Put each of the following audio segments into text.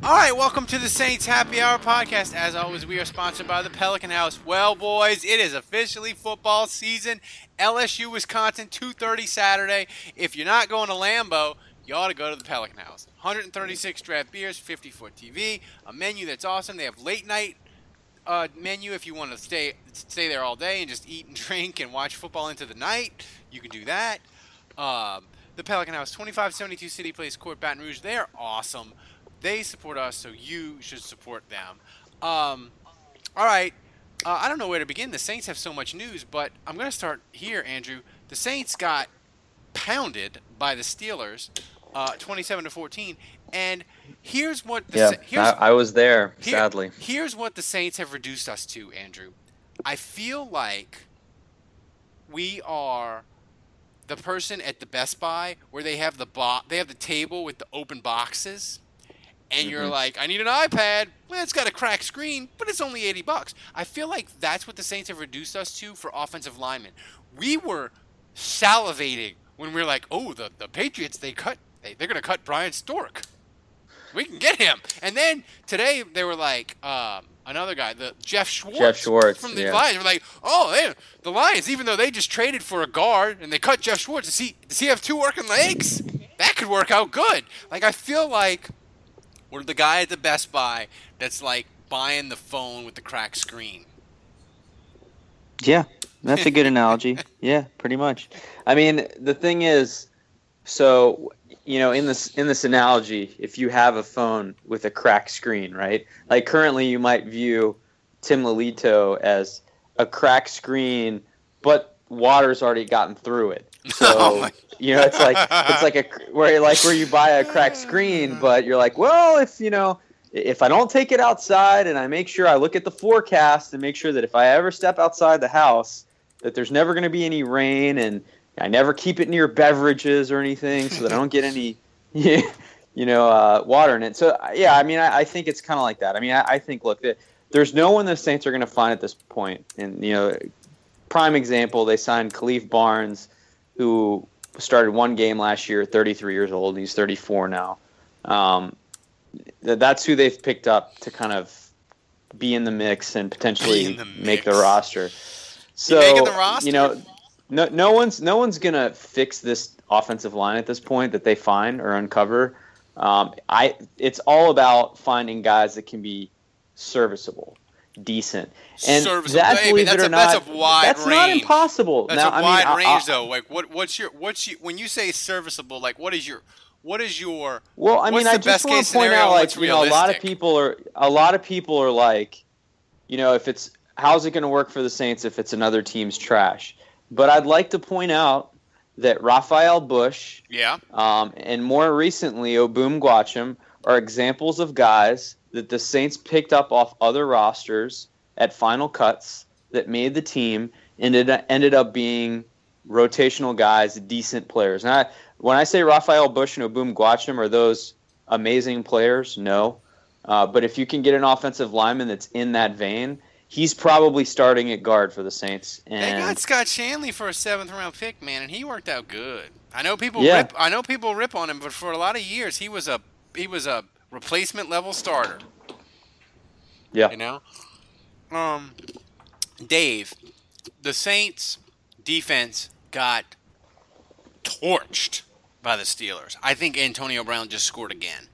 All right, welcome to the Saints Happy Hour podcast. As always, we are sponsored by the Pelican House. Well, boys, it is officially football season. LSU Wisconsin 2:30 Saturday. If you're not going to Lambeau, you ought to go to the Pelican House. 136 draft beers, 50 foot TV, a menu that's awesome. They have late night uh, menu if you want to stay stay there all day and just eat and drink and watch football into the night. You can do that. Um, the Pelican House, 2572 City Place Court, Baton Rouge. They're awesome. They support us, so you should support them. Um, all right. Uh, I don't know where to begin. The Saints have so much news, but I'm going to start here, Andrew. The Saints got pounded by the Steelers, uh, 27 to 14. And here's what the Yeah, Sa- here's, I, I was there, here- sadly. Here's what the Saints have reduced us to, Andrew. I feel like we are the person at the Best Buy where they have the bo- they have the table with the open boxes, and you're Mhm. like, I need an iPad. Well, it's got a cracked screen, but it's only eighty bucks. I feel like that's what the Saints have reduced us to for offensive linemen. We were salivating when we were like, oh, the the Patriots they cut they, they're gonna cut Bryan Stork we can get him. And then today they were like, um, another guy, the Geoff Schwartz, Geoff Schwartz, from the yeah. Lions. We're like, oh, they, the Lions, even though they just traded for a guard and they cut Geoff Schwartz, does he does he have two working legs? That could work out good. Like I feel like we're the guy at the Best Buy that's like buying the phone with the cracked screen. Yeah, that's a good analogy. Yeah, pretty much. I mean, the thing is, so you know, in this in this analogy, if you have a phone with a cracked screen, right? Like currently, you might view Tim Lelito as a cracked screen, but water's already gotten through it. So Oh you know, it's like it's like a where like where you buy a cracked screen, but you're like, well, if you know. If I don't take it outside and I make sure I look at the forecast and make sure that if I ever step outside the house, that there's never going to be any rain and I never keep it near beverages or anything so that I don't get any, you know, uh, water in it. So yeah, I mean, I, I think it's kind of like that. I mean, I, I think look, that there's no one the Saints are going to find at this point, and you know, prime example, they signed Khalif Barnes, who started one game last year, 33 years old, and he's 34 now. Um, th- that's who they've picked up to kind of be in the mix and potentially the make the roster. So the roster? you know, no, no one's no one's gonna fix this offensive line at this point that they find or uncover. Um, I it's all about finding guys that can be serviceable, decent, and Serviceable. that Hey, believe that's it or a- that's not, a wide that's not impossible. That's now, a I wide I- range, I- though. Like, what what's your what's your when you say serviceable? Like, what is your what is your Well, I mean, I just want to point out, like, you know, a lot of people are a lot of people are like, you know, if it's how's it going to work for the Saints if it's another team's trash? But I'd like to point out that Rafael Bush yeah um, and more recently Obum Gwacham are examples of guys that the Saints picked up off other rosters at final cuts that made the team and it ended up being rotational guys, decent players. And I, when I say Rafael Bush and Obum Gwacham are those amazing players, no. Uh, but if you can get an offensive lineman that's in that vein, he's probably starting at guard for the Saints. They got Scott Shanle for a seventh round pick, man, and he worked out good. I know people Yeah. rip. I know people rip on him, but for a lot of years, he was a he was a replacement level starter. Yeah. You know, um, Dave, the Saints defense got torched by the Steelers. I think Antonio Brown just scored again.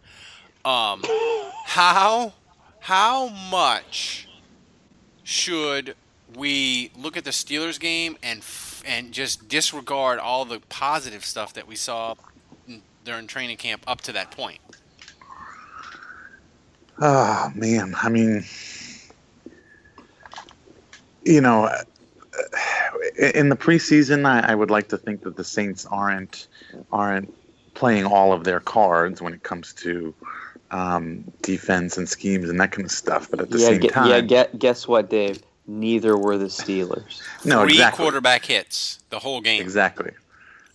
Um, how how much should we look at the Steelers game and f- and just disregard all the positive stuff that we saw during training camp up to that point? Oh man, I mean, you know, uh, in the preseason, I, I would like to think that the Saints aren't aren't playing all of their cards when it comes to um, defense and schemes and that kind of stuff. But at the yeah, same gue- time, yeah. Get, guess what, Dave? Neither were the Steelers. no, Three exactly, quarterback hits the whole game. exactly.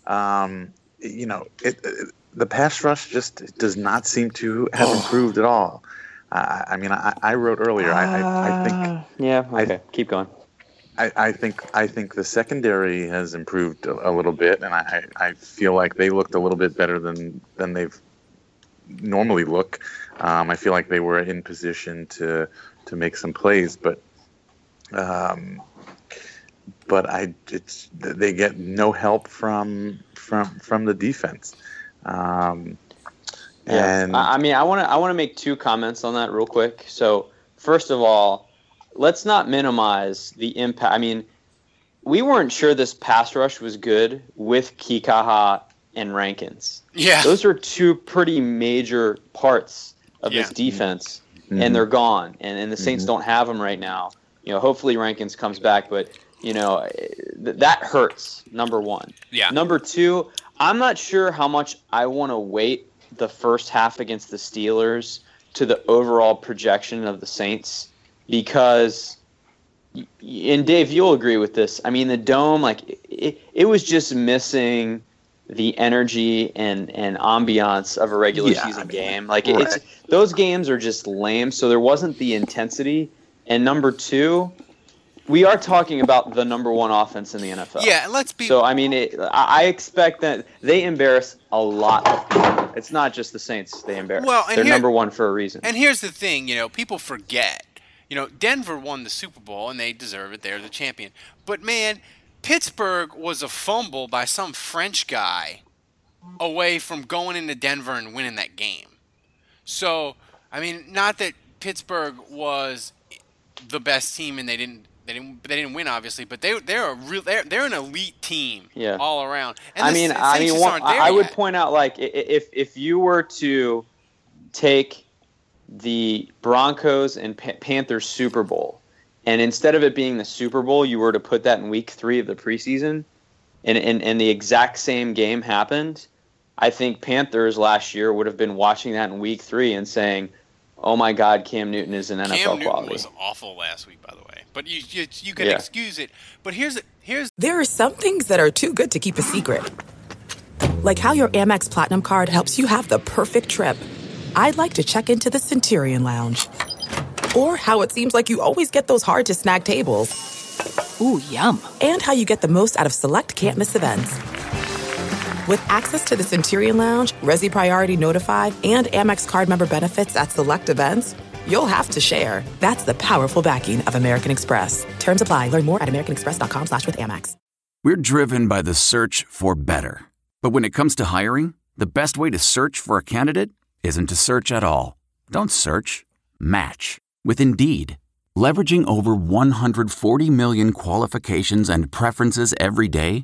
Um, you know, it, it, the pass rush just does not seem to have improved at all. Uh, I mean, I, I wrote earlier. I, I, I think Ah, Yeah. I- Okay. Keep going. I, I think I think the secondary has improved a, a little bit, and I, I feel like they looked a little bit better than than they've normally look. Um, I feel like they were in position to to make some plays, but um, but I it's they get no help from from from the defense. Um, Yeah. and I I mean, I want to I want to make two comments on that real quick. So, first of all, let's not minimize the impact. I mean, we weren't sure this pass rush was good with Kikaha and Rankins. Yeah. Those are two pretty major parts of this Yeah. defense, Mhm. and they're gone. And, and the Saints Mhm. don't have them right now. You know, hopefully Rankins comes back, but you know th- that hurts. Number one. Yeah. Number two, I'm not sure how much I want to weight the first half against the Steelers to the overall projection of the Saints because, and Dave, you'll agree with this. I mean, the dome, like, it, it was just missing the energy and, and ambiance of a regular Yeah, season I mean, game. Like, right. it's those games are just lame, so there wasn't the intensity. And number two, we are talking about the number one offense in the NFL. Yeah, and let's be So I mean, it, I I expect that they embarrass a lot of people. It's not just the Saints they embarrass. Well, they're here- number one for a reason. And here's the thing, you know, people forget. You know, Denver won the Super Bowl and they deserve it. They're the champion. But man, Pittsburgh was a fumble by some French guy away from going into Denver and winning that game. So, I mean, not that Pittsburgh was the best team and they didn't they didn't they didn't win obviously, but they they're a real they're, they're an elite team Yeah. all around. And I mean, I mean, one, I would yet. point out like if if you were to take the Broncos and Pa- Panthers Super Bowl, and instead of it being the Super Bowl, you were to put that in Week Three of the preseason, and and, and the exact same game happened, I think Panthers last year would have been watching that in Week Three and saying, "Oh my God, Cam Newton is an NFL Cam Newton quality." was awful last week, by the way. But you you, you can Yeah. excuse it. But here's the, here's There are some things that are too good to keep a secret. Like how your Amex Platinum card helps you have the perfect trip. I'd like to check into the Centurion Lounge. Or how it seems like you always get those hard to snag tables. Ooh, yum. And how you get the most out of select can't miss events. With access to the Centurion Lounge, Resy Priority Notified, and Amex card member benefits at select events, you'll have to share. That's the powerful backing of American Express. Terms apply. Learn more at americanexpress.com slash with Amex. We're driven by the search for better. But when it comes to hiring, the best way to search for a candidate isn't to search at all. Don't search, match with Indeed. Leveraging over 140 million qualifications and preferences every day,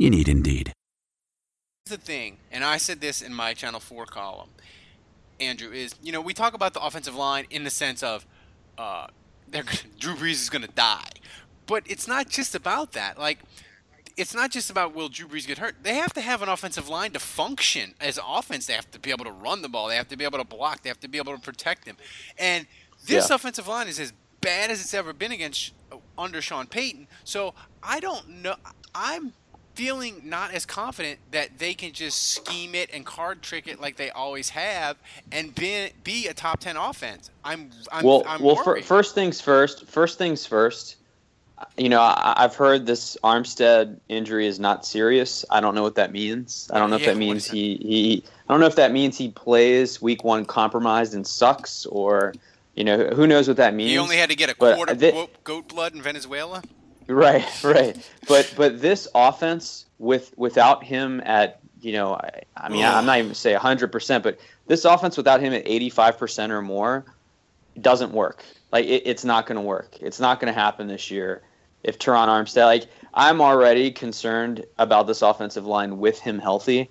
You need Indeed. the thing, and I said this in my Channel 4 column, Andrew, is, you know, we talk about the offensive line in the sense of uh, they're, Drew Brees is going to die. But it's not just about that. Like, it's not just about will Drew Brees get hurt. They have to have an offensive line to function as offense. They have to be able to run the ball. They have to be able to block. They have to be able to protect him. And this Yeah. offensive line is as bad as it's ever been against under Sean Payton. So I don't know. I'm feeling not as confident that they can just scheme it and card trick it like they always have and be, be a top 10 offense. I'm I'm, well, I'm well. Fir- first things first. First things first. You know, I, I've heard this Armstead injury is not serious. I don't know what that means. I don't know if Yeah, that means he, he. I don't know if that means he plays week one compromised and sucks, or you know, who knows what that means. he only had to get a quarter goat, goat blood in Venezuela. Right, right. But but this offense with without him at you know I, I mean I'm not even say 100 percent, but this offense without him at 85 percent or more doesn't work. Like it, it's not going to work. It's not going to happen this year. If Terron Armstead, like I'm already concerned about this offensive line with him healthy.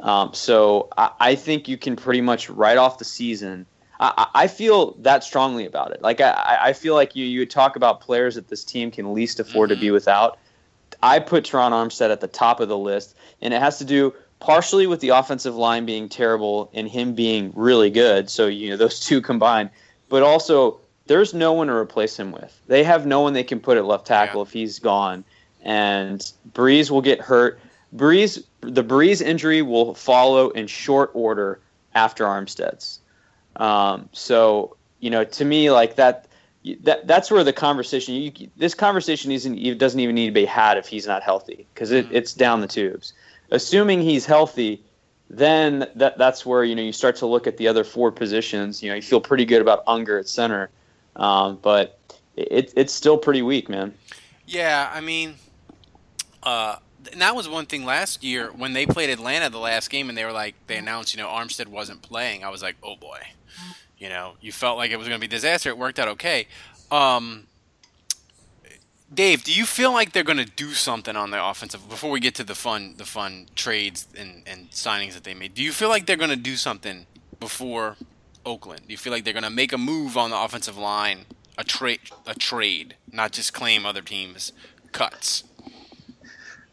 Um, so I, I think you can pretty much write off the season. I, I feel that strongly about it. Like I, I feel like you you talk about players that this team can least afford to be mm-hmm. without. I put Terron Armstead at the top of the list, and it has to do partially with the offensive line being terrible and him being really good. So you know those two combined, but also there's no one to replace him with. They have no one they can put at left tackle if he's gone, and Brees will get hurt. Brees, the Brees injury will follow in short order after Armstead's. Um, so you know, to me, like that, that that's where the conversation. You, this conversation isn't it doesn't even need to be had if he's not healthy because it, it's down the tubes. Assuming he's healthy, then that that's where you know you start to look at the other four positions. You know, you feel pretty good about Unger at center, um, but it, it's still pretty weak, man. Yeah, I mean, uh, and that was one thing last year when they played Atlanta the last game, and they were like, they announced, you know, Armstead wasn't playing. I was like, oh boy, you know, you felt like it was going to be disaster. It worked out okay. Um, Dave, do you feel like they're going to do something on the offensive before we get to the fun, the fun trades and, and signings that they made? Do you feel like they're going to do something before Oakland? Do you feel like they're going to make a move on the offensive line, a trade, a trade, not just claim other teams' cuts?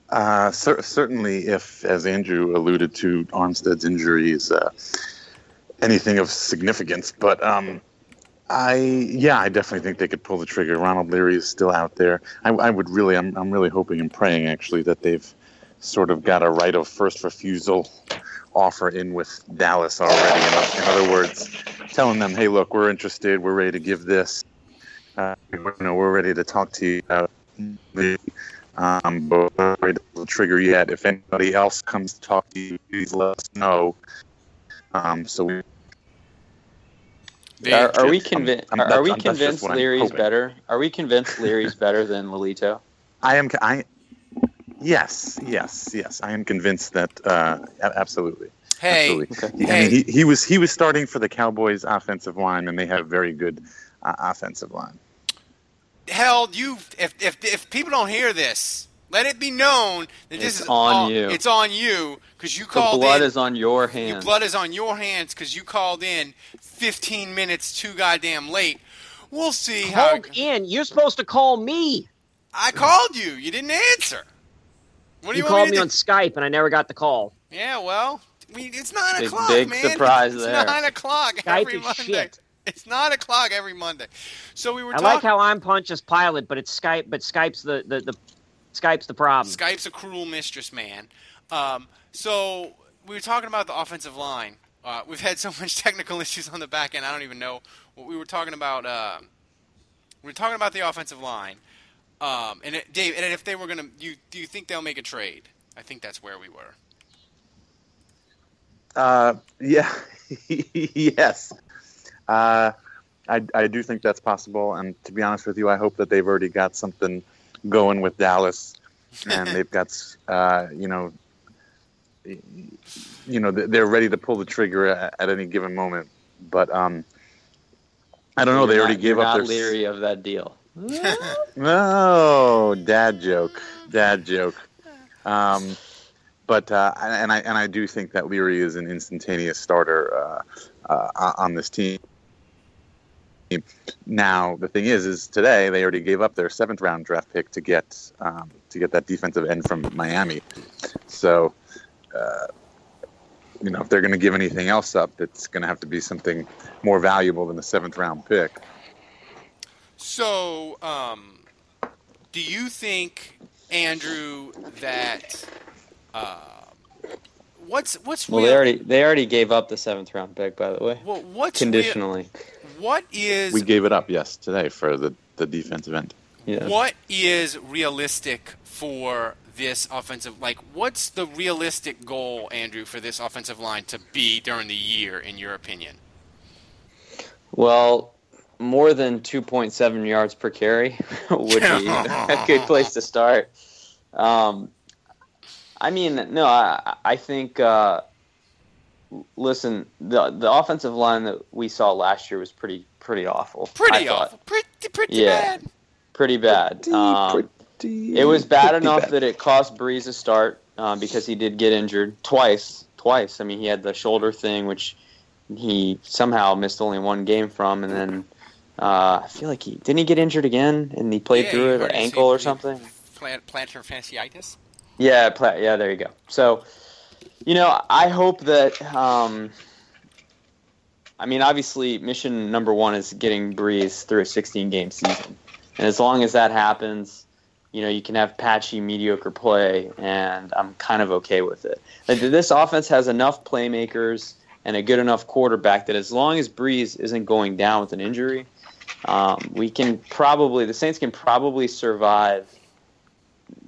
Uh, cer- certainly, if, as Andrew alluded to, Armstead's injury is uh, anything of significance. But um, I, yeah, I definitely think they could pull the trigger. Ronald Leary is still out there. I, I would really, I'm, I'm really hoping and praying actually that they've sort of got a right of first refusal offer in with Dallas already. In, in other words, telling them, hey, look, we're interested. We're ready to give this. Uh, you know, we're ready to talk to you about the um, but we're not ready to pull the trigger yet. If anybody else comes to talk to you, please let us know. Um, so we. Are, are we I'm- convinced? I'm- Are, we convinced what I'm Leary's better? Are we convinced Leary's better than Lelito? I am. I. Yes, yes, yes. I am convinced that uh, absolutely. Hey, absolutely. I hey. mean, he, he was he was starting for the Cowboys offensive line, and they have very good uh, offensive line. hell, you if if if people don't hear this, let it be known that this It's is on all- you. It's on you because you called. The blood in. is on your hands. Your blood is on your hands because you called in 15 minutes too goddamn late. We'll see how. Called in. You're supposed to call me. I called you. You didn't answer. What do you you, called me me on Skype, and I never got the call. Yeah, well, I mean, it's nine Big- o'clock, big man. surprise it's there. nine o'clock Skype every Monday. shit. It's nine o'clock every Monday. So we were I talking. like how I'm Pontius Pilate, but it's Skype. But Skype's the the, the Skype's the problem. Skype's a cruel mistress, man. Um, so we were talking about the offensive line. Uh, we've had so much technical issues on the back end. I don't even know what we were talking about. Uh, we were talking about the offensive line. Um, and it, Dave, and if they were gonna, you do you think they'll make a trade? I think that's where we were. Uh, yeah, yes. Uh, I, I do think that's possible, and to be honest with you, I hope that they've already got something going with Dallas, and they've got, uh, you know, you know, they're ready to pull the trigger at, at any given moment. But um, I don't know. They You're already not- gave you're up not their leery of that deal. no dad joke, dad joke. Um, but uh, and I and I do think that Leary is an instantaneous starter uh, uh, on this team. Now the thing is, is today they already gave up their seventh round draft pick to get um, to get that defensive end from Miami. So, uh, you know, if they're going to give anything else up, it's going to have to be something more valuable than the seventh round pick. So, um, do you think, Andrew, that uh, what's what's Well, real, they already they already gave up the seventh round pick, by the way, well, what's conditionally. Real, what is We gave it up, yes, today for the, the defensive end. Yeah. what is realistic for this offensive? Like, what's the realistic goal, Andrew, for this offensive line to be during the year, in your opinion? Well, more than 2.7 yards per carry would be a good place to start. Um, I mean, no, I, I think. Uh, listen, the the offensive line that we saw last year was pretty pretty awful. I Pretty thought. awful. Pretty pretty Yeah. bad. Pretty bad. Um, it was bad enough that it cost Brees a start um, because he did get injured twice. Twice. I mean, he had the shoulder thing, which he somehow missed only one game from, and then uh, I feel like he didn't he get injured again, and he played Yeah, through he it, hurt an his- ankle or he- something. Plant, plantar fasciitis. Yeah, yeah, there you go. So, you know, I hope that. Um, I mean, obviously, mission number one is getting Brees through a 16 game season, and as long as that happens, you know, you can have patchy, mediocre play, and I'm kind of okay with it. Like, this offense has enough playmakers and a good enough quarterback that as long as Brees isn't going down with an injury, um, we can probably the Saints can probably survive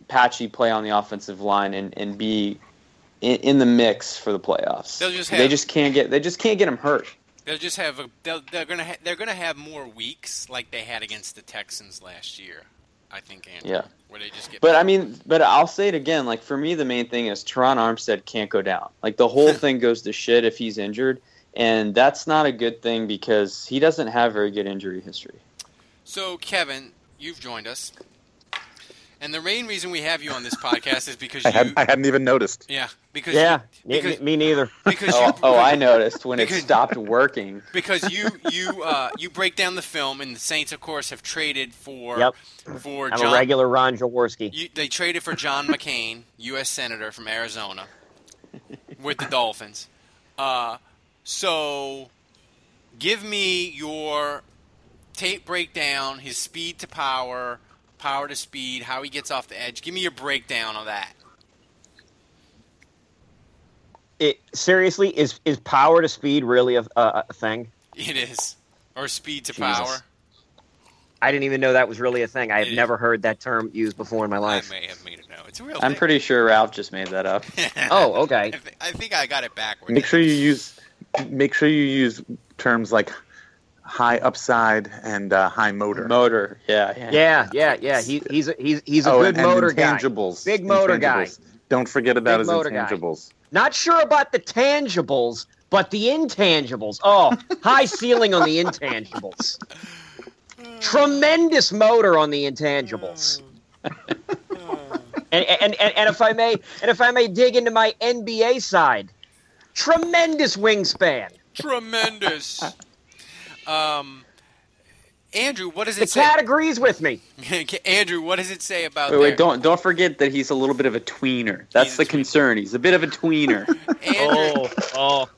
patchy play on the offensive line and, and be in, in the mix for the playoffs. They'll just they just can't get they just can't get him hurt. They'll just have a. They'll, they're gonna. Ha- they're gonna have more weeks like they had against the Texans last year. I think, Andrew. Yeah. Where they just get. But I mean, but I'll say it again. Like for me, the main thing is Terron Armstead can't go down. Like the whole thing goes to shit if he's injured, and that's not a good thing because he doesn't have very good injury history. So, Kevin, you've joined us, and the main reason we have you on this podcast is because I, you. had, I hadn't even noticed. yeah. Because Yeah, You, me- because, me neither. because Oh, you. oh, I noticed when it stopped working. because you you uh, you break down the film, and the Saints, of course, have traded for Yep. for I'm John. a regular Ron Jaworski. You, they traded for John McCain, U.S. senator from Arizona, with the Dolphins. Uh, so, give me your tape breakdown, his speed to power, power to speed, how he gets off the edge. Give me your breakdown of that. It seriously is is power to speed really a, a, a thing? It is, or speed to Jesus. power. I didn't even know that was really a thing. I have never heard that term used before in my life. I life. may have made it. No, it's a real. I'm thing. pretty sure Ralph just made that up. Oh, okay. I, thi- I think I got it backwards. Make sure you use make sure you use terms like high upside and uh, high motor. Motor, yeah, yeah. Yeah, yeah, yeah. He, he's a, he's he's a oh, good and, and motor guy. intangibles. Big motor guy. Don't forget about Big his motor guy. intangibles. Not sure about the tangibles, but the intangibles. Oh, high ceiling on the intangibles. Tremendous motor on the intangibles. and, and, and, and if I may, and if I may dig into my NBA side, tremendous wingspan. Tremendous. Um, Andrew, what does The it say? cat agrees with me. Andrew, what does it say about Wait, their- wait, don't don't forget that he's a little bit of a tweener. That's He's the tweener. concern. He's a bit of a tweener. Andrew, oh.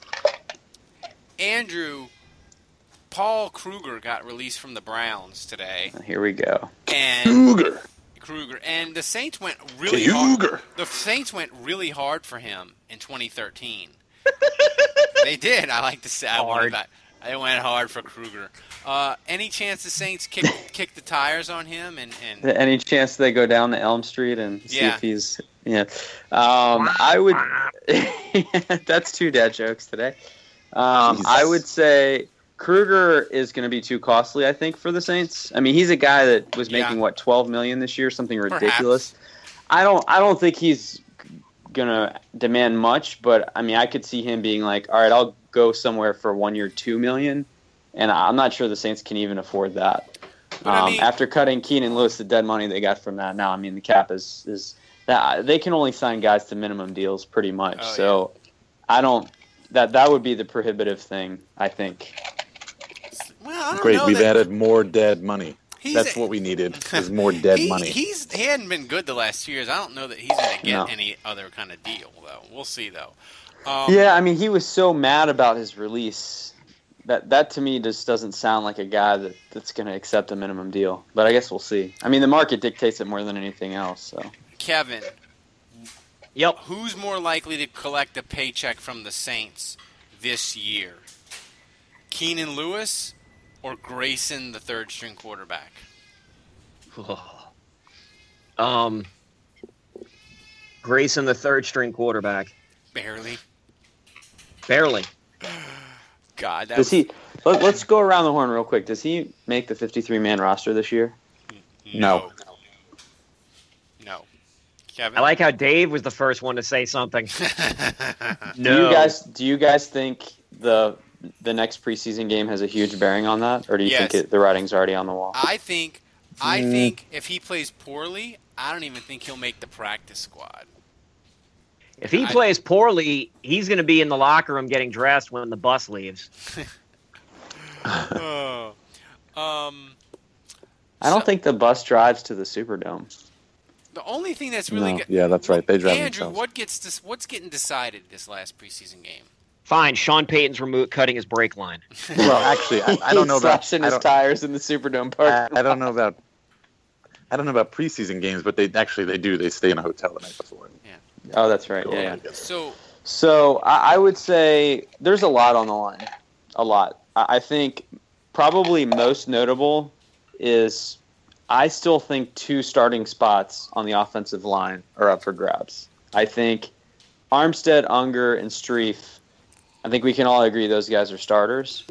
Andrew, Paul Kruger got released from the Browns today, Here we go. and Cougar. Kruger and the Saints went really hard. Cougar. The Saints went really hard for him in 2013. they did. I like to say I wanted Hard. that. They went hard for Kruger. Uh, any chance the Saints kick kick the tires on him and, and Any chance they go down to Elm Street and see Yeah. if he's yeah? Um, I would. that's two dad jokes today. Um, I would say Kruger is going to be too costly. I think for the Saints. I mean, he's a guy that was Yeah. making what twelve million this year, something Perhaps. ridiculous. I don't. I don't think he's gonna demand much, but I mean, I could see him being like, "All right, I'll go somewhere for one year, two million, and I'm not sure the Saints can even afford that. But I Um, mean- after cutting Keenan Lewis, the dead money they got from that, now I mean the cap is is that they can only sign guys to minimum deals pretty much. Oh, so I don't that that would be the prohibitive thing. I think. well, I don't Great, know we've that- added more dead money. He's That's a- what we needed. Is more dead he, money. He's he hadn't been good the last two years. I don't know that he's going to get No. any other kind of deal though. We'll see though. Um, Yeah, I mean, he was so mad about his release. That that to me just doesn't sound like a guy that, that's going to accept a minimum deal. But I guess we'll see. I mean, the market dictates it more than anything else. So Kevin, Yep. who's more likely to collect a paycheck from the Saints this year? Keenan Lewis or Grayson, the third string quarterback? Um, Grayson, the third string quarterback, Barely. Barely. God, that does was, he? Let, let's go around the horn real quick. Does he make the 53 man roster this year? no. No. Kevin. I like how Dave was the first one to say something. Do No, you guys do you guys think the the next preseason game has a huge bearing on that, or do you Yes. think it, the writing's already on the wall? I think I Mm. think if he plays poorly, I don't even think he'll make the practice squad. If he I- plays poorly, he's going to be in the locker room getting dressed when the bus leaves. oh. Um I don't so- think the bus drives to the Superdome. the only thing that's really No, good yeah, that's right. They drive Andrew, themselves. what gets this what's getting decided this last preseason game? Fine, Sean Payton's remo- cutting his brake line. Well, actually, I, I don't know about. slashing I his don't, tires in the Superdome park. I don't know about. I don't know about preseason games, but they actually they do. They stay in a hotel the night before. Oh, that's right. Yeah. yeah. So So I, I would say there's a lot on the line. A lot. I, I think probably most notable is I still think two starting spots on the offensive line are up for grabs. I think Armstead, Unger, and Strief. I think we can all agree those guys are starters.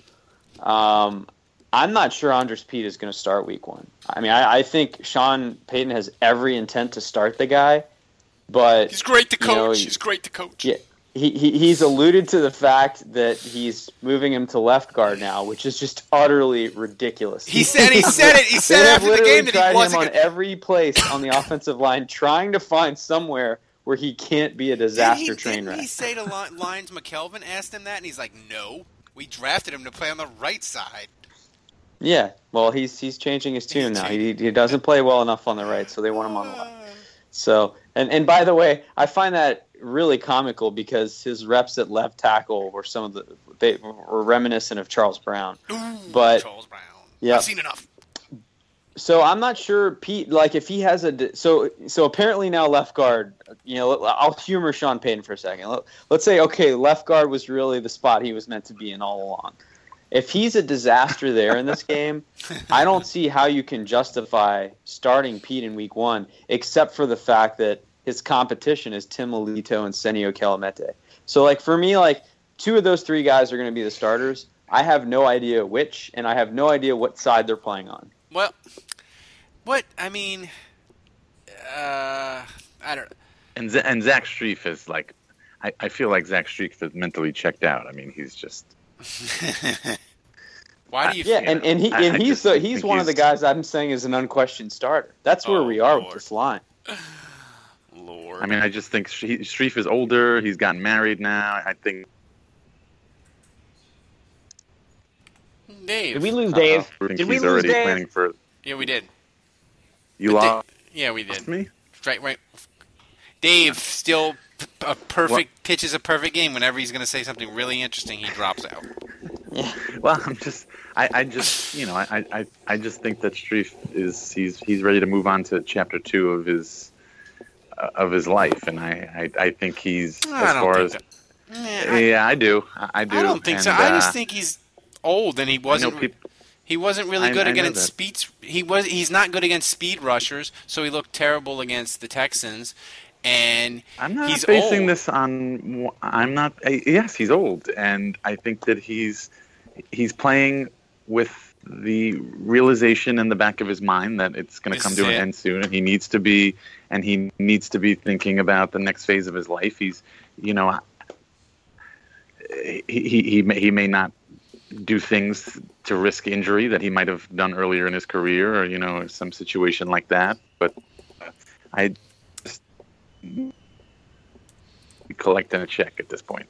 Um, I'm not sure Andrus Peat is going to start week one. I mean, I, I think Sean Payton has every intent to start the guy, but he's great to you coach. know, he's great to coach. Yeah, he, he he's alluded to the fact that he's moving him to left guard now, which is just utterly ridiculous. He said he said it. He said after the game that he wasn't him on every place on the offensive line, trying to find somewhere where he can't be a disaster he, train wreck. he say to Li- Lyons McKelvin asked him that and he's like, "No, we drafted him to play on the right side." Yeah, well, he's he's changing his tune now. He he doesn't play well enough on the right, so they want him on the left. So, and and by the way, I find that really comical because his reps at left tackle were some of the they were reminiscent of Charles Brown. Ooh, But- Charles Brown. Yeah. I've seen enough. So I'm not sure Peat like if he has a so so apparently now left guard you know I'll humor Sean Payton for a second. Let's say okay left guard was really the spot he was meant to be in all along. If he's a disaster there in this game, I don't see how you can justify starting Peat in week 1 except for the fact that his competition is Tim Lelito and Senio Kelemete. So like for me like two of those three guys are going to be the starters. I have no idea which and I have no idea what side they're playing on. Well, what I mean, uh, I don't. And Z- and Zach Strief is like, I, I feel like Zach Strief is mentally checked out. I mean, he's just Why do you? Yeah, feel and, and he I- and I he's the, he's think one of the guys I'm saying is an unquestioned starter. That's where Oh, we are Lord. with this line. Lord. I mean, I just think Stre- Strief is older. He's gotten married now. I think Dave. Did we lose Dave? I Did we he's lose already Dave? planning for. yeah, we did. You But Da- lost yeah, we did. me. Right, right. Dave still p- a perfect pitches a perfect game. Whenever he's going to say something really interesting, he drops out. Well, I'm just, I, I just, you know, I, I, I just think that Strief is he's he's ready to move on to chapter two of his uh, of his life, and I, I, I think he's I as far as Yeah, I- yeah, I do, I, I do. I don't think so. and, I just uh, think he's old and he wasn't. people. He wasn't really good I against speed. He was. He's not good against speed rushers, so he looked terrible against the Texans. And I'm not he's basing old. this on. I'm not. I, yes, he's old, and I think that he's he's playing with the realization in the back of his mind that it's going to come to an end soon, and he needs to be and he needs to be thinking about the next phase of his life. He's, you know, he he he may, he may not do things to risk injury that he might have done earlier in his career, or you know, some situation like that. But I collecting a check at this point.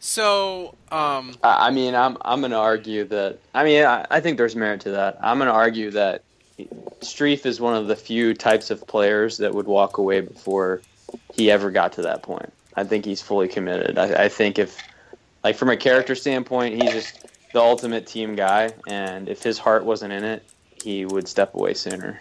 So, um, I I mean, I'm I'm going to argue that. I mean, I, I think there's merit to that. I'm going to argue that Strief is one of the few types of players that would walk away before he ever got to that point. I think he's fully committed. I, I think if, like, from a character standpoint, he's just the ultimate team guy, and if his heart wasn't in it, he would step away sooner.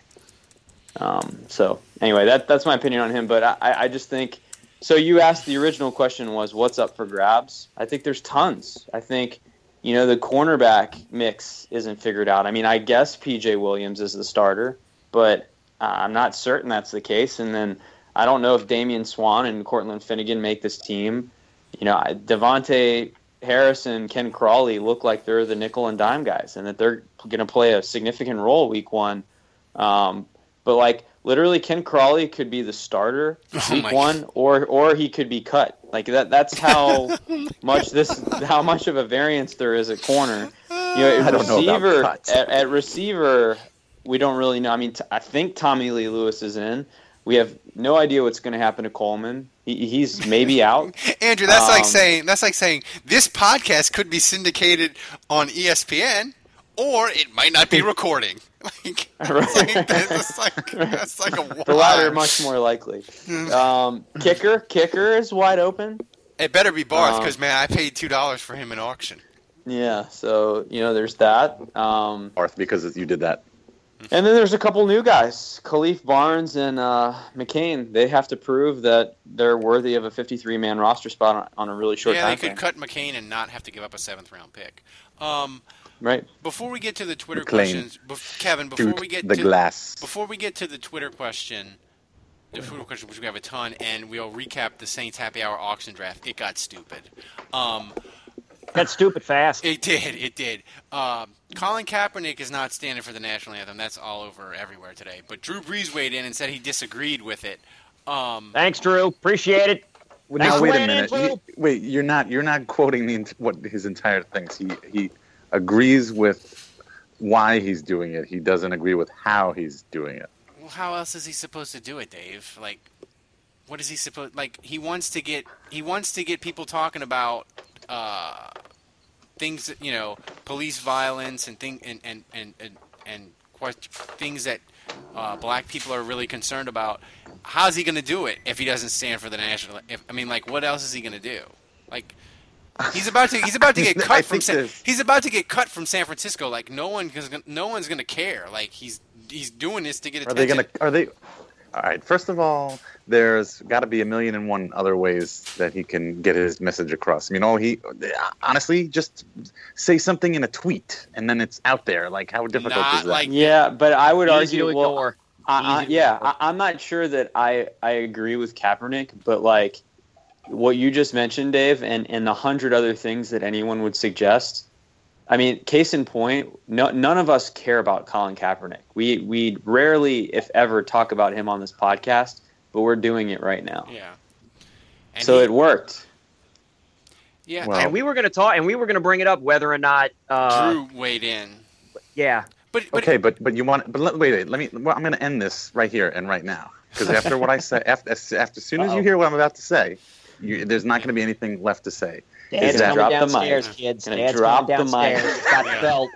Um, so anyway, that that's my opinion on him. But I, I just think so. You asked the original question was what's up for grabs. I think there's tons. I think you know the cornerback mix isn't figured out. I mean, I guess PJ Williams is the starter, but uh, I'm not certain that's the case. And then I don't know if Damian Swann and Cortland Finnegan make this team. You know, De'Vante Harris and Ken Crawley look like they're the nickel and dime guys, and that they're going to play a significant role week one. Um, but like literally, Ken Crawley could be the starter Oh week my one, or or he could be cut. Like that. That's how much this, how much of a variance there is at corner. You know, at I don't know about receiver, cuts. at, at receiver, we don't really know. I mean, t- I think Tommylee Lewis is in. We have no idea what's going to happen to Coleman. He, he's maybe out. Andrew, that's like Um, saying that's like saying this podcast could be syndicated on ESPN, or it might not be recording. Like, that's like, that's like, that's like a The latter much more likely. Um, kicker, kicker is wide open. It better be Barth Um, because man, I paid two dollars for him in auction. Yeah, so you know, there's that. Um, Arth, because you did that. And then there's a couple new guys, Khalif Barnes and uh, McCain. They have to prove that they're worthy of a 53-man roster spot on, on a really short time. yeah, they could frame. cut McCain and not have to give up a seventh round pick. Um, Right. before we get to the Twitter McLean. questions, bef- Kevin, before Shoot we get to the to glass. before we get to the Twitter question, the Twitter question, which we have a ton, and we'll recap the Saints Happy Hour auction draft. It got stupid. Um, Got stupid fast. It did. It did. Um, Colin Kaepernick is not standing for the national anthem. That's all over everywhere today. But Drew Brees weighed in and said he disagreed with it. Um, Thanks, Drew. Appreciate it. Well, now wait a minute. Drew. You- wait, you're not you're not quoting the what his entire things. He he agrees with why he's doing it. He doesn't agree with how he's doing it. well, how else is he supposed to do it, Dave? Like, what is he supposed? Like, he wants to get he wants to get people talking about uh, things that you know, police violence and thing and and and and, and things that uh, black people are really concerned about. How's he going to do it if he doesn't stand for the national? If, I mean, like, what else is he going to do? Like, he's about to he's about to get cut from San, this- he's about to get cut from San Francisco. Like, no one no one's going to care. Like, he's he's doing this to get Are they gonna? Are they? All right. First of all, there's got to be a million and one other ways that he can get his message across. I mean, all he honestly just say something in a tweet, and then it's out there. Like, how difficult Not is that? like Yeah, but I would Easy to argue. Well, ignore. I, I, yeah. I, I'm not sure that I I agree with Kaepernick, but like what you just mentioned, Dave, and and the hundred other things that anyone would suggest. I mean, case in point, no, none of us care about Colin Kaepernick. We we rarely, if ever, talk about him on this podcast, but we're doing it right now. yeah. And so he- it worked. yeah. Well- and we were going to talk, and we were going to bring it up whether or not. Uh, Drew weighed in, Yeah. but but okay, but but you want? But let, wait, wait. Let me. Well, I'm going to end this right here and right now because after what I say, after as, after as soon as you Uh-oh. hear what I'm about to say, you, there's not going to be anything left to say. Dad's gonna coming drop the mic. kids. Gonna Dad's drop coming the mic. Got Yeah. the belt.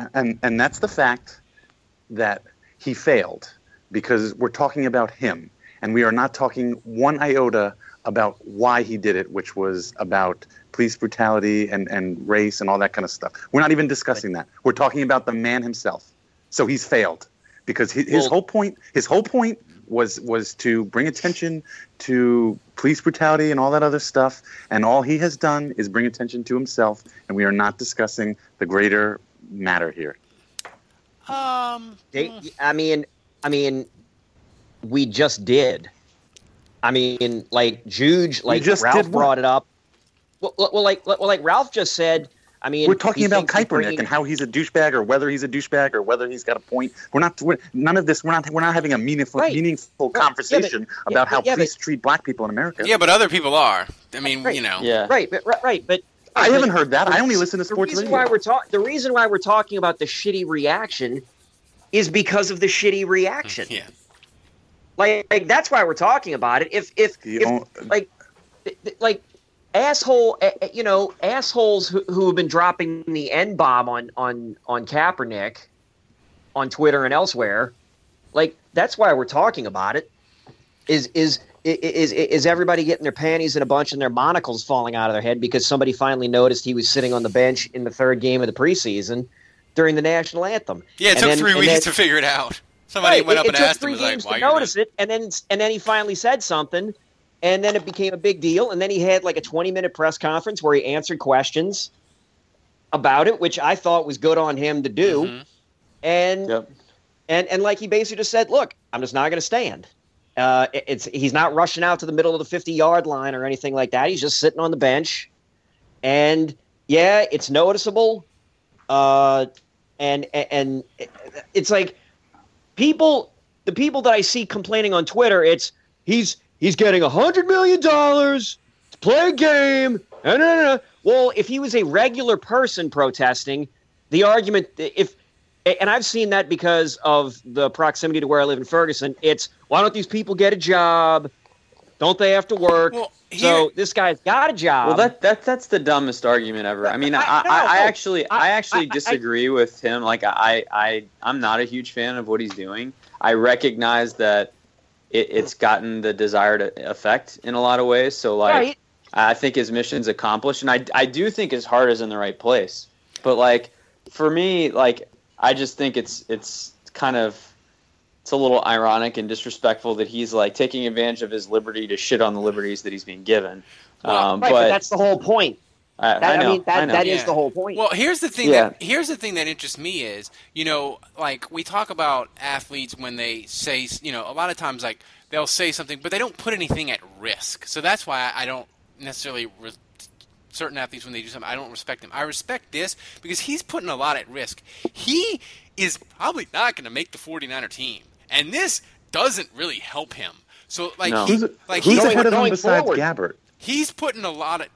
and and that's the fact that he failed because we're talking about him and we are not talking one iota about why he did it which was about police brutality and, and race and all that kind of stuff. We're not even discussing that. We're talking about the man himself. So he's failed because his, his Well- whole point his whole point was was to bring attention to police brutality and all that other stuff and all he has done is bring attention to himself and we are not discussing the greater matter here. Um, They, I mean, I mean, we just did. I mean, like Juge, like just Ralph brought it up. Well, well, like, well, like Ralph just said. I mean, we're talking about thinks Kaepernick bringing- and how he's a douchebag, or whether he's a douchebag, or whether he's got a point. We're not. We're, none of this. We're not. We're not having a meaningful, Right. meaningful Right. Yeah, but- conversation yeah, about how yeah, but- police treat black people in America. yeah, but other people are. I mean, Right. you know. Yeah. right, but, right, right, but I but haven't heard that. I only listen to sports. the sports reason radio. Why we're talk- the reason why we're talking about the shitty reaction is because of the shitty reaction. Mm, yeah. Like, like that's why we're talking about it. If if, if like th- th- like asshole, you know, assholes who, who have been dropping the n bomb on on on Kaepernick on Twitter and elsewhere, like that's why we're talking about it. Is is is is everybody getting their panties in a bunch and their monocles falling out of their head because somebody finally noticed he was sitting on the bench in the third game of the preseason during the national anthem? Yeah, it And took then- three weeks then- to figure it out. Somebody Right, went it, up it and asked him, three was like, games why to notice it, and then and then he finally said something, and then it became a big deal, and then he had like a twenty minute press conference where he answered questions about it, which I thought was good on him to do, Mhm. and Yep. and and like he basically just said, look, I'm just not going to stand. Uh, it's he's not rushing out to the middle of the 50 yard line or anything like that. He's just sitting on the bench, and yeah, it's noticeable. Uh, and and it's like people, the people that I see complaining on Twitter, it's he's he's getting a hundred million dollars to play a game. No, no, no. Well, if he was a regular person protesting, the argument if and I've seen that because of the proximity to where I live in Ferguson. It's why don't these people get a job? Don't they have to work? Well, so this guy's got a job. Well, that that that's the dumbest argument ever. I mean, I, I- no, I, I actually I- I actually I- I- disagree with him. Like I I I'm not a huge fan of what he's doing. I recognize that it, it's gotten the desired effect in a lot of ways. So like right. I think his mission's accomplished, and I I do think his heart is in the right place. But like for me, like I just think it's it's kind of it's a little ironic and disrespectful that he's like taking advantage of his liberty to shit on the liberties that he's being given. um, right, but but that's the whole point. I, That, I I, mean, that, I know. that is Yeah. the whole point. Well, here's the thing. Yeah. That, here's the thing that interests me is, you know, like we talk about athletes when they say, you know, a lot of times like they'll say something, but they don't put anything at risk. So that's why I don't necessarily re- certain athletes when they do something. I don't respect them. I respect this because he's putting a lot at risk. He is probably not going to make the 49er team, and this doesn't really help him. So like, No. he, Who's, like who's he's ahead of him besides forward. Gabbert? he's putting a lot of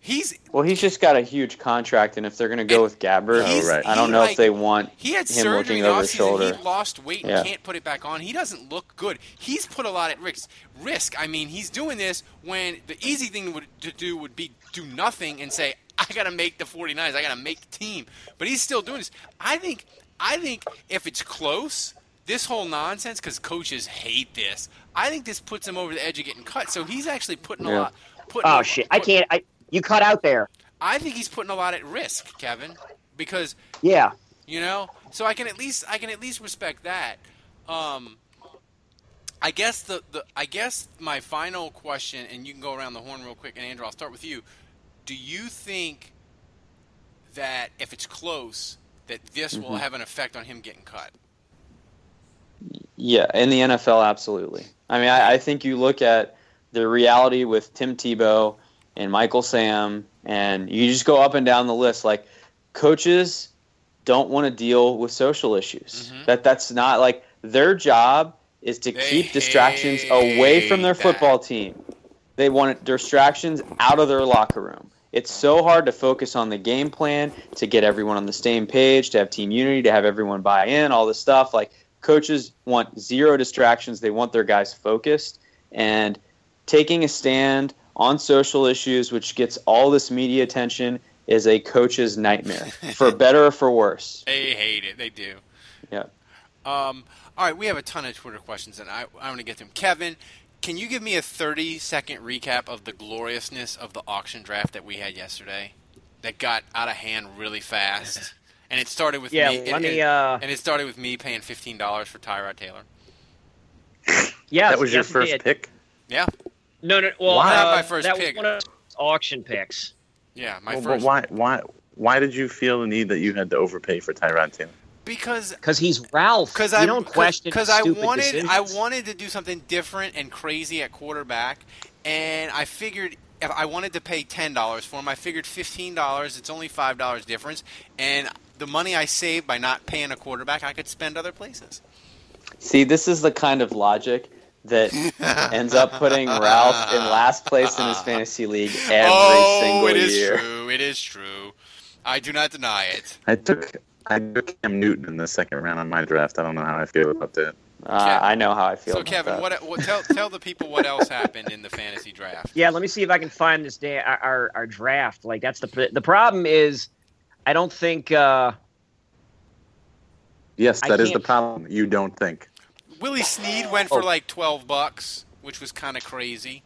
he's Well, he's just got a huge contract, and if they're going to go with Gabbert, he's- oh, right. I don't he, know like, if they want He had him surgery looking over his shoulder. He lost weight and Yeah. can't put it back on. He doesn't look good. He's put a lot at risk. Risk. I mean, he's doing this when the easy thing to do would be do nothing and say, "I got to make the 49ers. I got to make the team." But he's still doing this. I think. I think if it's close, this whole nonsense because coaches hate this. I think this puts him over the edge of getting cut. So he's actually putting a lot. Putting oh a- shit! I can't. I you cut out there. I think he's putting a lot at risk, Kevin, because Yeah. you know so i can at least i can at least respect that um i guess the, the i guess my final question and you can go around the horn real quick and andrew i'll start with you do you think that if it's close that this will have an effect on him getting cut Yeah, in the NFL, absolutely. I mean, I, I think you look at the reality with Tim Tebow and Michael Sam, and you just go up and down the list. Like, coaches don't want to deal with social issues. Mhm. That that's not like their job is to They keep distractions away from their that. football team. They want distractions out of their locker room. It's so hard to focus on the game plan, to get everyone on the same page, to have team unity, to have everyone buy in, all this stuff. Like coaches want zero distractions. They want their guys focused and taking a stand on social issues, which gets all this media attention, is a coach's nightmare, for better or for worse. they hate it they do Yeah. um all right we have a ton of twitter questions and i i want to get them kevin can you give me a 30 second recap of the gloriousness of the auction draft that we had yesterday that got out of hand really fast and it started with Yeah. me let and, me. Uh. and it started with me paying $15 for tyrod taylor yeah, that was your yes, it first did. pick. yeah No, no. Well, Why? uh, Not my first that pick. was one of those auction picks. yeah my Well, first but why? Why? Why did you feel the need that you had to overpay for Tyrod Taylor? because Because he's Ralph. because I don't question because I stupid wanted I wanted to do something different and crazy at quarterback, and I figured if I wanted to pay ten dollars for him, I figured fifteen dollars. It's only five dollars difference, and the money I saved by not paying a quarterback, I could spend other places. See, this is the kind of logic that ends up putting Ralph in last place in his fantasy league every oh, single it is year. true. It is true. I do not deny it. I took I took Cam Newton in the second round on my draft. I don't know how I feel about that. Uh, I know how I feel. So, about Kevin, that. what, what tell tell the people what else happened in the fantasy draft? Yeah, let me see if I can find this day our, our our draft. Like that's the the problem is, I don't think. uh Yes, that is the problem. You don't think. Willie Sneed went for Oh. like twelve bucks, which was kind of crazy.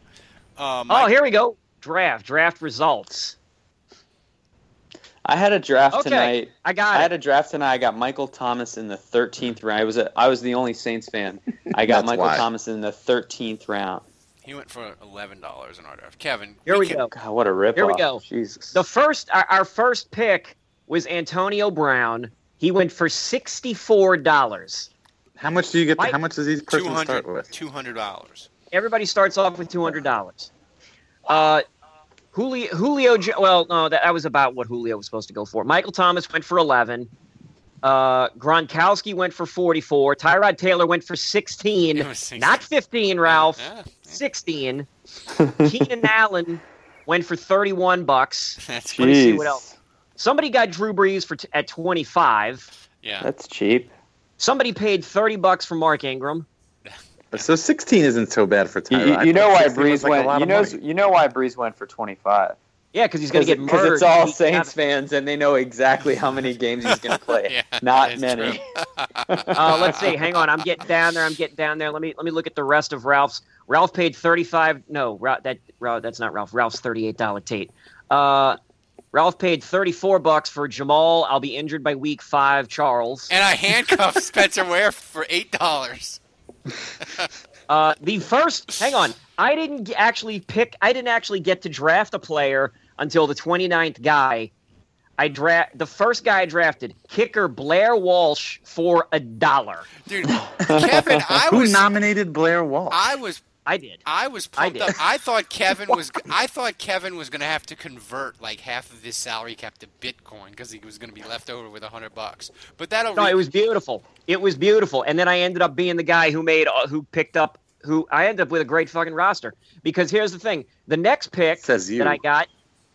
Um, Oh, here we go. Draft draft results. I had a draft Okay, tonight. I got I it. had a draft tonight. I got Michael Thomas in the 13th round. I was a, I was the only Saints fan. I got Michael why. Thomas in the 13th round. he went for eleven dollars in our draft. Kevin, Here we can- go. God, what a rip Here we go. Jesus. The first our, our first pick was Antonio Brown. He went for sixty four dollars. How much do you get? Mike- how much does each person start with? Two hundred dollars. Everybody starts off with two hundred dollars. Uh, Julio, Julio. Well, no, that, that was about what Julio was supposed to go for. Michael Thomas went for eleven. Uh, Gronkowski went for forty-four. Tyrod Taylor went for sixteen, It 16. not fifteen. Ralph, Yeah, sixteen. Keenan Allen went for thirty-one bucks. that's Let me see what else. Somebody got Drew Brees for t- at twenty-five. yeah. That's cheap. Somebody paid thirty bucks for Mark Ingram. So 16 isn't so bad for You, Tyler. you- you know why 16 was Brees like went. You know. You know why Brees went for 25. Yeah, because he's going to get Because it's all He's Saints having- fans, and they know exactly how many games he's going to play. Yeah, Not many. Uh, let's see. Hang on. I'm getting down there. I'm getting down there. Let me let me look at the rest of Ralph's. Ralph paid 35. No, Ra- that Ra- that's not Ralph. Ralph's 38 dollar Tate. Uh, Ralph paid 34 bucks for Jamal. I'll be injured by week five. Charles. and I handcuffed Spencer Ware for eight dollars. Uh, the first. Hang on. I didn't actually pick. I didn't actually get to draft a player until the 29th guy. I draft the first guy I drafted, kicker Blair Walsh for a dollar. Dude, Kevin, I Who nominated Blair Walsh? I was I did. I was I pumped did. up. I thought Kevin was. I thought Kevin was going to have to convert like half of his salary cap to Bitcoin because he was going to be left over with a hundred bucks. But that'll. No, re- it was beautiful. It was beautiful. And then I ended up being the guy who made, uh, who picked up, who I ended up with a great fucking roster. Because here's the thing: the next pick Says you. that I got,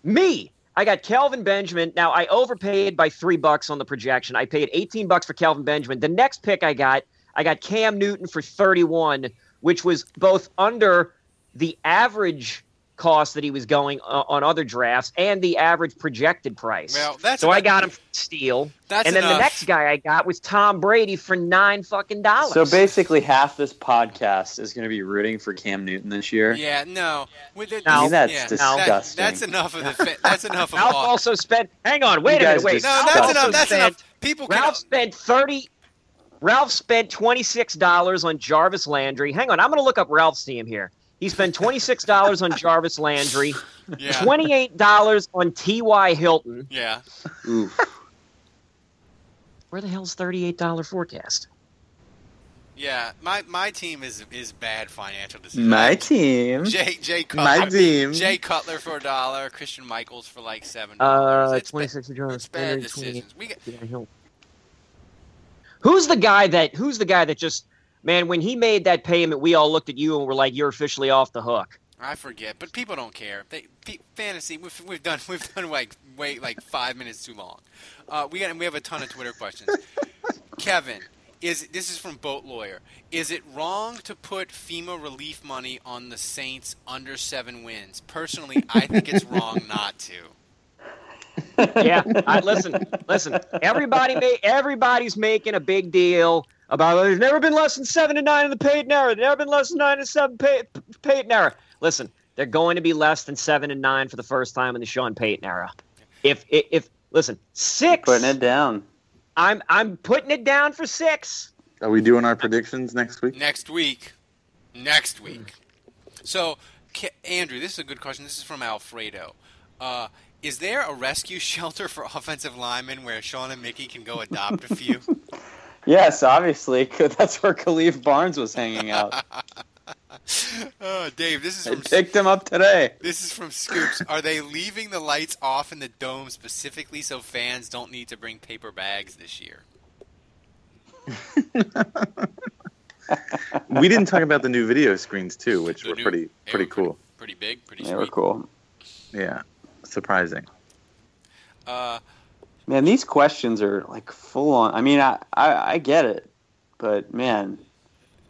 me, I got Kelvin Benjamin. Now I overpaid by three bucks on the projection. I paid 18 bucks for Kelvin Benjamin. The next pick I got, I got Cam Newton for 31, which was both under the average cost that he was going uh, on other drafts and the average projected price. Well, that's so I got him for steal. That's and then the next guy I got was Tom Brady for nine fucking dollars. So basically, half this podcast is going to be rooting for Cam Newton this year. Yeah, no. With the, No. I mean, that's yeah, disgusting. That, that's enough of the. That's enough of Ralph all. also spent. Hang on, wait a minute, wait. No, that's also enough. That's spent, enough. People can. Ralph spent thirty. Ralph spent twenty six dollars on Jarvis Landry. Hang on, I'm going to look up Ralph's team here. He spent twenty six dollars on Jarvis Landry, yeah. twenty eight dollars on T. Y. Hilton. Yeah. Oof. Where the hell's thirty eight dollar forecast? Yeah. My my team is is bad financial decisions. My team. Jay Jay Cutler. My team. Jay Cutler for a dollar. Christian Michaels for like seven dollars. Uh, It's twenty ba- six of Jarvis It's bad decisions. We got, 28 Hilton. Who's the guy that? Who's the guy that just? Man, when he made that payment, we all looked at you and were like, "You're officially off the hook." I forget, but people don't care. They pe- fantasy. We've, we've done we've done like wait like five minutes too long. Uh, we got we have a ton of Twitter questions. Kevin, is this is from Boat Lawyer? Is it wrong to put FEMA relief money on the Saints under seven wins? Personally, I think it's wrong not to. Yeah, I, listen, listen. Everybody, ma- everybody's making a big deal about. There's never been less than seven to nine in the Peyton era. There's never been less than nine to seven pay, Peyton era. Listen, they're going to be less than seven and nine for the first time in the Sean Payton era. If if, if listen, six. Putting it down. I'm I'm putting it down for six. Are we doing our predictions next week? Next week. Next week. So, Andrew, this is a good question. This is from Alfredo. Uh, is there a rescue shelter for offensive linemen where Sean and Mickey can go adopt a few? Yes, obviously, 'cause that's where Khalif Barnes was hanging out. oh, Dave, this is I picked him up today. this is from Scoops. Are they leaving the lights off in the dome specifically so fans don't need to bring paper bags this year? we didn't talk about the new video screens too, which The were new- pretty pretty were cool. Pretty big, pretty They were cool. Yeah, surprising. Uh, Man, these questions are like full on. I mean, I, I, I get it, but man,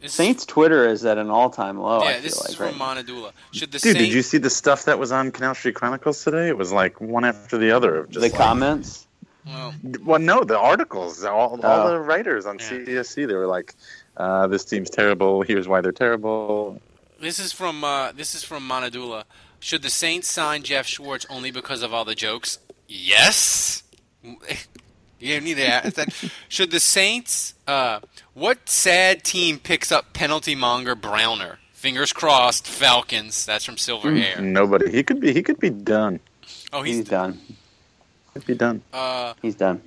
is- Saints Twitter is at an all-time low. I yeah, feel this like is right from Monadula. Should the Dude, Saints? did you see the stuff that was on Canal Street Chronicles today? It was like one after the other of just the like- comments. Well, Well, no, the articles, all, all Oh. the writers on Yeah. CSC, they were like, uh, "This team's terrible. Here's why they're terrible." this is from uh, this is from Monadula. Should the Saints sign Geoff Schwartz only because of all the jokes? Yes. you need to ask that. Should the Saints? Uh, what sad team picks up penalty monger Browner? Fingers crossed. Falcons. That's from Silver Hair. Nobody. He could be. He could be done. Oh, He's he's done. Could be done. uh, He's done.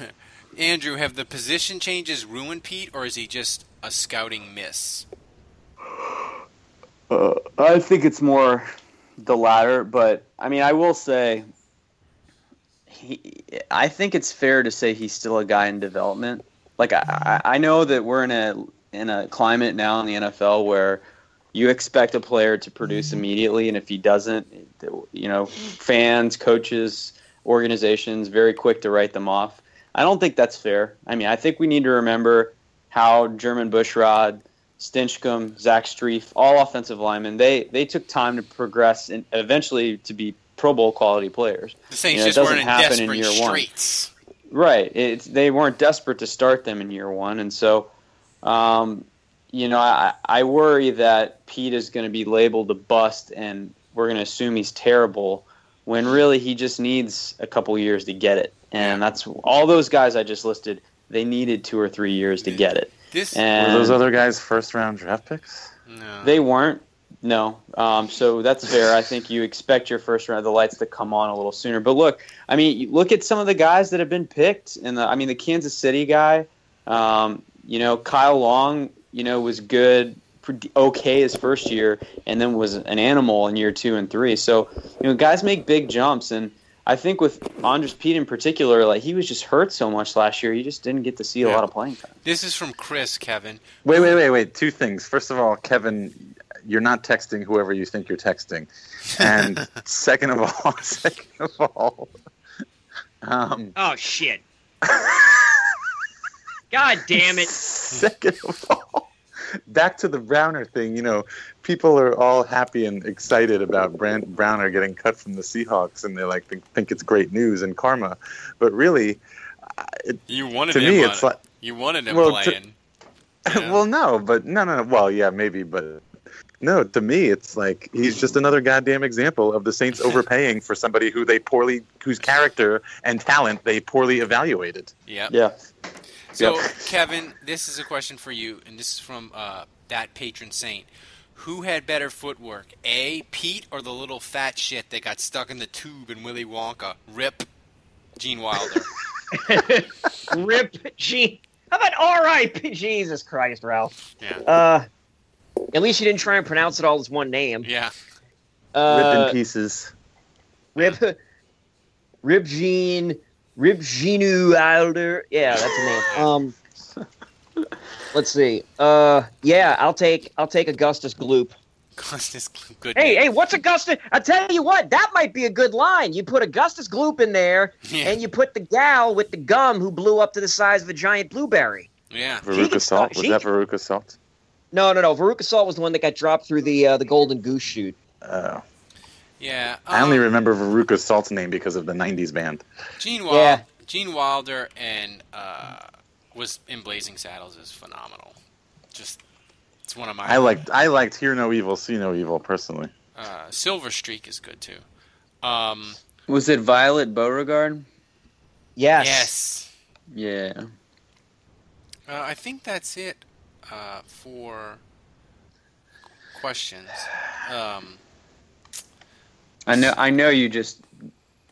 Andrew. Have the position changes ruined Peat, or is he just a scouting miss? Uh, I think it's more the latter, but I mean, I will say, he, I think it's fair to say he's still a guy in development. Like I, I know that we're in a in a climate now in the NFL where you expect a player to produce immediately, and if he doesn't, you know, fans, coaches, organizations, very quick to write them off. I don't think that's fair. I mean, I think we need to remember how Jermon Bushrod, Stinchcomb, Zach Strief, all offensive linemen, they they took time to progress and eventually to be Pro Bowl quality players. The Saints You know, it just weren't doesn't in happen in desperate year one. straits. Right. It's, they weren't desperate to start them in year one, and so, um, you know, I, I worry that Peat is going to be labeled a bust, and we're going to assume he's terrible, when really he just needs a couple years to get it. And that's all those guys I just listed. They needed two or three years to get it. This Were those other guys first round draft picks? no. they weren't. No. Um, so that's fair. I think you expect your first round, the lights to come on a little sooner. But look, I mean, look at some of the guys that have been picked. And I mean, the Kansas City guy, um, you know, Kyle Long, you know, was good, okay his first year, and then was an animal in year two and three. So, you know, guys make big jumps. And I think with Andrus Peat in particular, like he was just hurt so much last year, he just didn't get to see a Yeah. lot of playing time. This is from Chris, Kevin. Wait, wait, wait, wait. Two things. First of all, Kevin, you're not texting whoever you think you're texting, and second of all, second of all, um, Oh shit! God damn it! Second of all, back to the Browner thing. You know, people are all happy and excited about Brand- Browner getting cut from the Seahawks, and they like think, think it's great news and karma. But really, it, You wanted to him. me, on it's it. like you wanted him Well, to- playing. Yeah. well, no, but no, no, no. Well, yeah, maybe, but no. To me, it's like he's just another goddamn example of the Saints overpaying for somebody who they poorly, whose character and talent they poorly evaluated. Yeah, Yeah. So, Kevin, this is a question for you, and this is from uh, that patron saint. Who had better footwork, A. Peat or the little fat shit that got stuck in the tube in Willy Wonka? Rip, Gene Wilder. Rip Gene. How about R.I.P. Jesus Christ, Ralph? Yeah. Uh, at least you didn't try and pronounce it all as one name. Yeah. Rip Uh, in pieces. Rip, Rip Gene, Rip Genu Wilder. Yeah, that's a name. Um, let's see. Uh, yeah, I'll take I'll take Augustus Gloop. Augustus good. Hey, name. hey, what's Augustus? I tell you what, that might be a good line. You put Augustus Gloop in there, Yeah. and you put the gal with the gum who blew up to the size of a giant blueberry. Yeah. Veruca Salt. Was that can- Veruca Salt? No, no, no. Veruca Salt was the one that got dropped through the uh, the Golden Goose Shoot. Uh, Yeah. I only um, remember Veruca Salt's name because of the '90s band. Gene Wilder. Yeah. Gene Wilder and uh, was in Blazing Saddles is phenomenal. Just it's one of my. I liked I liked Hear No Evil, See No Evil personally. Uh, Silver Streak is good too. Um, Was it Violet Beauregarde? Yes. yes. Yeah. Uh, I think that's it uh, for questions. Um, I know. I know you just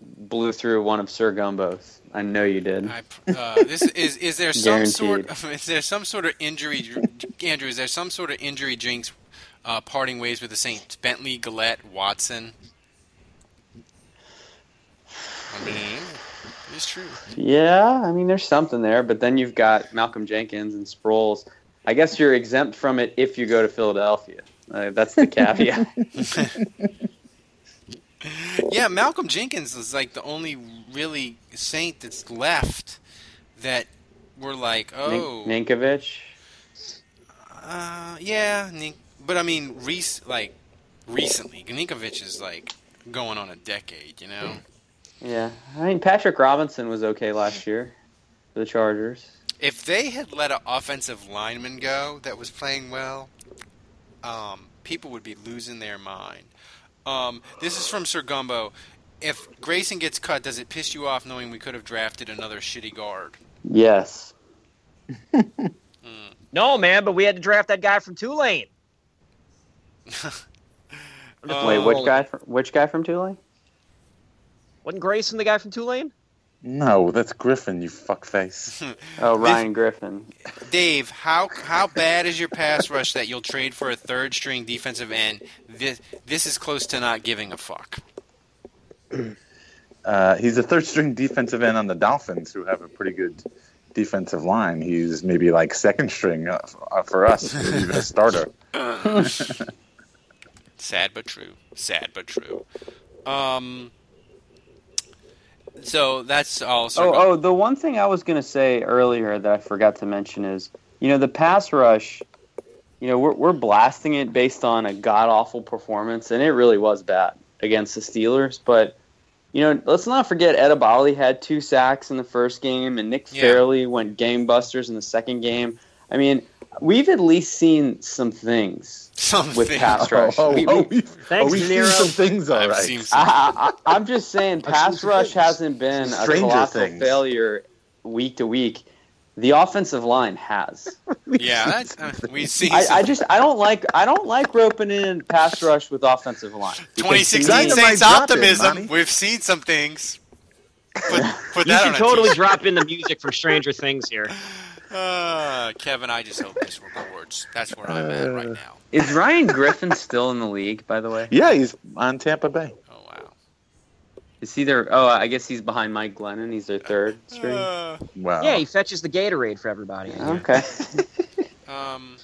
blew through one of Sir Gumbo's. I know you did. I, uh, this is is there some sort of is there some sort of injury, Andrew? Is there some sort of injury jinx uh, parting ways with the Saints? Bentley, Gillette, Watson. I mean, it's true. Yeah, I mean, there's something there, but then you've got Malcolm Jenkins and Sproles. I guess you're exempt from it if you go to Philadelphia. Uh, that's the caveat. Yeah, Malcolm Jenkins is like the only really Saint that's left that we're like, oh, Mink- Ninkovich. Uh, yeah, Nik- but I mean, rec- like recently, Ninkovich is like going on a decade. You know, Yeah, I mean Patrick Robinson was okay last year for the Chargers. if they had let an offensive lineman go that was playing well, um, people would be losing their mind. Um, this is from Sir Gumbo. If Grayson gets cut, does it piss you off knowing we could have drafted another shitty guard? Yes. No, man, but we had to draft that guy from Tulane. Wait, which Oh. guy? From, which guy from Tulane? Wasn't Grayson the guy from Tulane? No, that's Griffin, you fuckface. Oh, Ryan Griffin. Dave, how how bad is your pass rush that you'll trade for a third string defensive end? This this is close to not giving a fuck. Uh, he's a third string defensive end on the Dolphins, who have a pretty good defensive line. He's maybe like second string uh, uh, for us, or even a starter. Sad but true. Sad but true. Um. So that's all. Sir Oh, oh, the one thing I was going to say earlier that I forgot to mention is, you know, the pass rush, you know, we're, we're blasting it based on a god awful performance, and it really was bad against the Steelers. But, you know, let's not forget Ed Abali had two sacks in the first game, and Nick Yeah. Fairley went gangbusters in the second game. I mean, we've at least seen some things Something. with pass rush. Oh, We- oh, we- we've, Thanks, oh, we've De seen some things, all I've seen some. I, I, I'm just saying, pass rush things. hasn't been a colossal things. failure week to week. The offensive line has. yeah, that's, uh, we've seen. I, some- I just I don't like I don't like roping in pass rush with offensive line. 2016 Saints optimism. Monty. We've seen some things. Put, put You that should on totally drop in the music for Stranger Things here. Uh, Kevin, I just hope this records. That's where I'm at right now. Is Ryan Griffin still in the league? By the way, Yeah, he's on Tampa Bay. Oh wow. is he there? Oh, I guess he's behind Mike Glennon. He's their third string. Uh, Wow. Yeah, he fetches the Gatorade for everybody. Okay. um.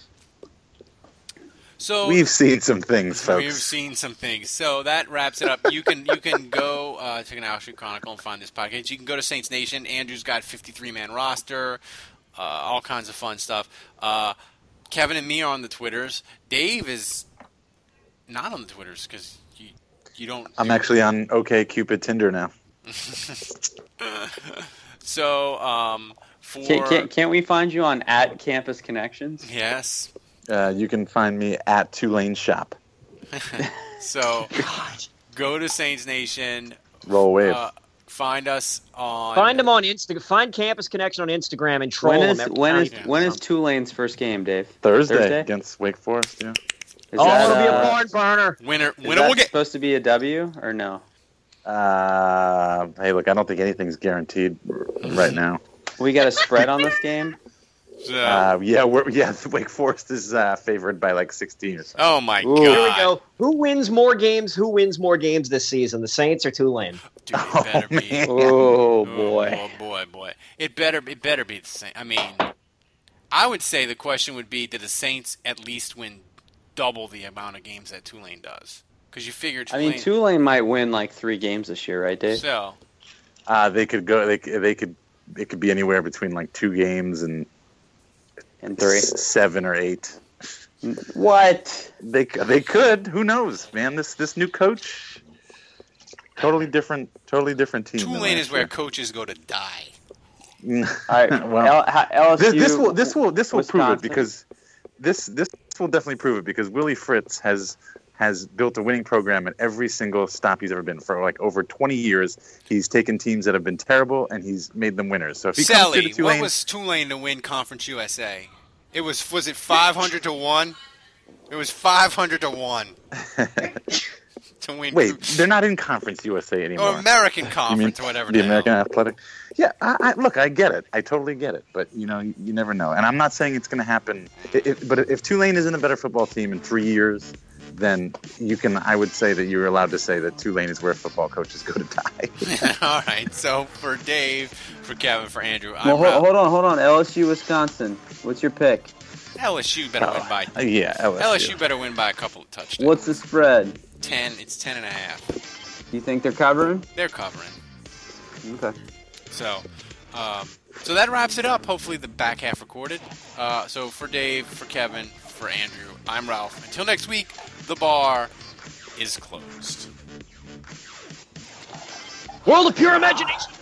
So We've seen some things, folks. We've seen some things. So that wraps it up. You can you can go uh, to Canal Street Chronicle and find this podcast. You can go to Saints Nation. Andrew's got 53 man roster, uh, all kinds of fun stuff. Uh, Kevin and me are on the Twitters. Dave is not on the Twitters because you you don't. I'm do- actually on OK Cupid Tinder now. So um for Can't, can't, can't we find you on at Campus Connections? yes. Uh, you can find me at Tulane Shop. So go to Saints Nation. Roll wave. Uh, find us on Find him on Insta. Find Campus Connection on Instagram and troll When him. is every when time is he when comes. is Tulane's first game, Dave? Thursday, Thursday? against Wake Forest. Yeah. Is Oh, that, it'll be a uh, barn burner. winner. Is Winner that will get. supposed to be a W or no? Uh, hey, look, I don't think anything's guaranteed right now. We got a spread on this game. So, Uh, yeah, we're yeah. Wake Forest is uh, favored by like 16 or something. oh my Ooh. god! Here we go. Who wins more games? Who wins more games this season? The Saints or Tulane? Dude, it better Oh, be. man. Oh Oh boy. Oh boy, boy! It better it better be the same. I mean, I would say the question would be: Did the Saints at least win double the amount of games that Tulane does? Because you figure I Tulane. mean, Tulane might win like three games this year, right, Dave? So Uh, they could go. They c- they could. It could be anywhere between like two games and And three. seven or eight. What? They they could. Who knows, man? This this new coach, totally different, totally different team. than Tulane is where year. coaches go to die. Mm. All right. Well, L- LSU. this, this will this will this will prove it because this this will definitely prove it because Willie Fritz has has built a winning program at every single stop he's ever been for like over 20 years. He's taken teams that have been terrible and he's made them winners. So if he comes to Tulane, what was Tulane to win Conference USA? It was was it five hundred to one? It was five hundred to one to win. wait, they're not in Conference USA anymore. or American mean Conference, or whatever. the hell. American Athletic. Yeah, I, I, look, I get it. I totally get it. But you know, you, you never know. And I'm not saying it's going to happen. If, but if Tulane isn't a better football team in three years, then you can. I would say that you're allowed to say that Tulane is where football coaches go to die. All right. So for Dave, for Kevin, for Andrew, I'm Well, ho- Rob. hold on, hold on. LSU, Wisconsin. What's your pick? LSU better win by Uh, yeah, LSU. LSU better win by a couple of touchdowns. What's the spread? ten? It's ten and a half. You think they're covering? They're covering. Okay. So, um, so that wraps it up. Hopefully, the back half recorded. Uh, so for Dave, for Kevin, For Andrew, I'm Ralph. Until next week, the bar is closed. World of pure imagination.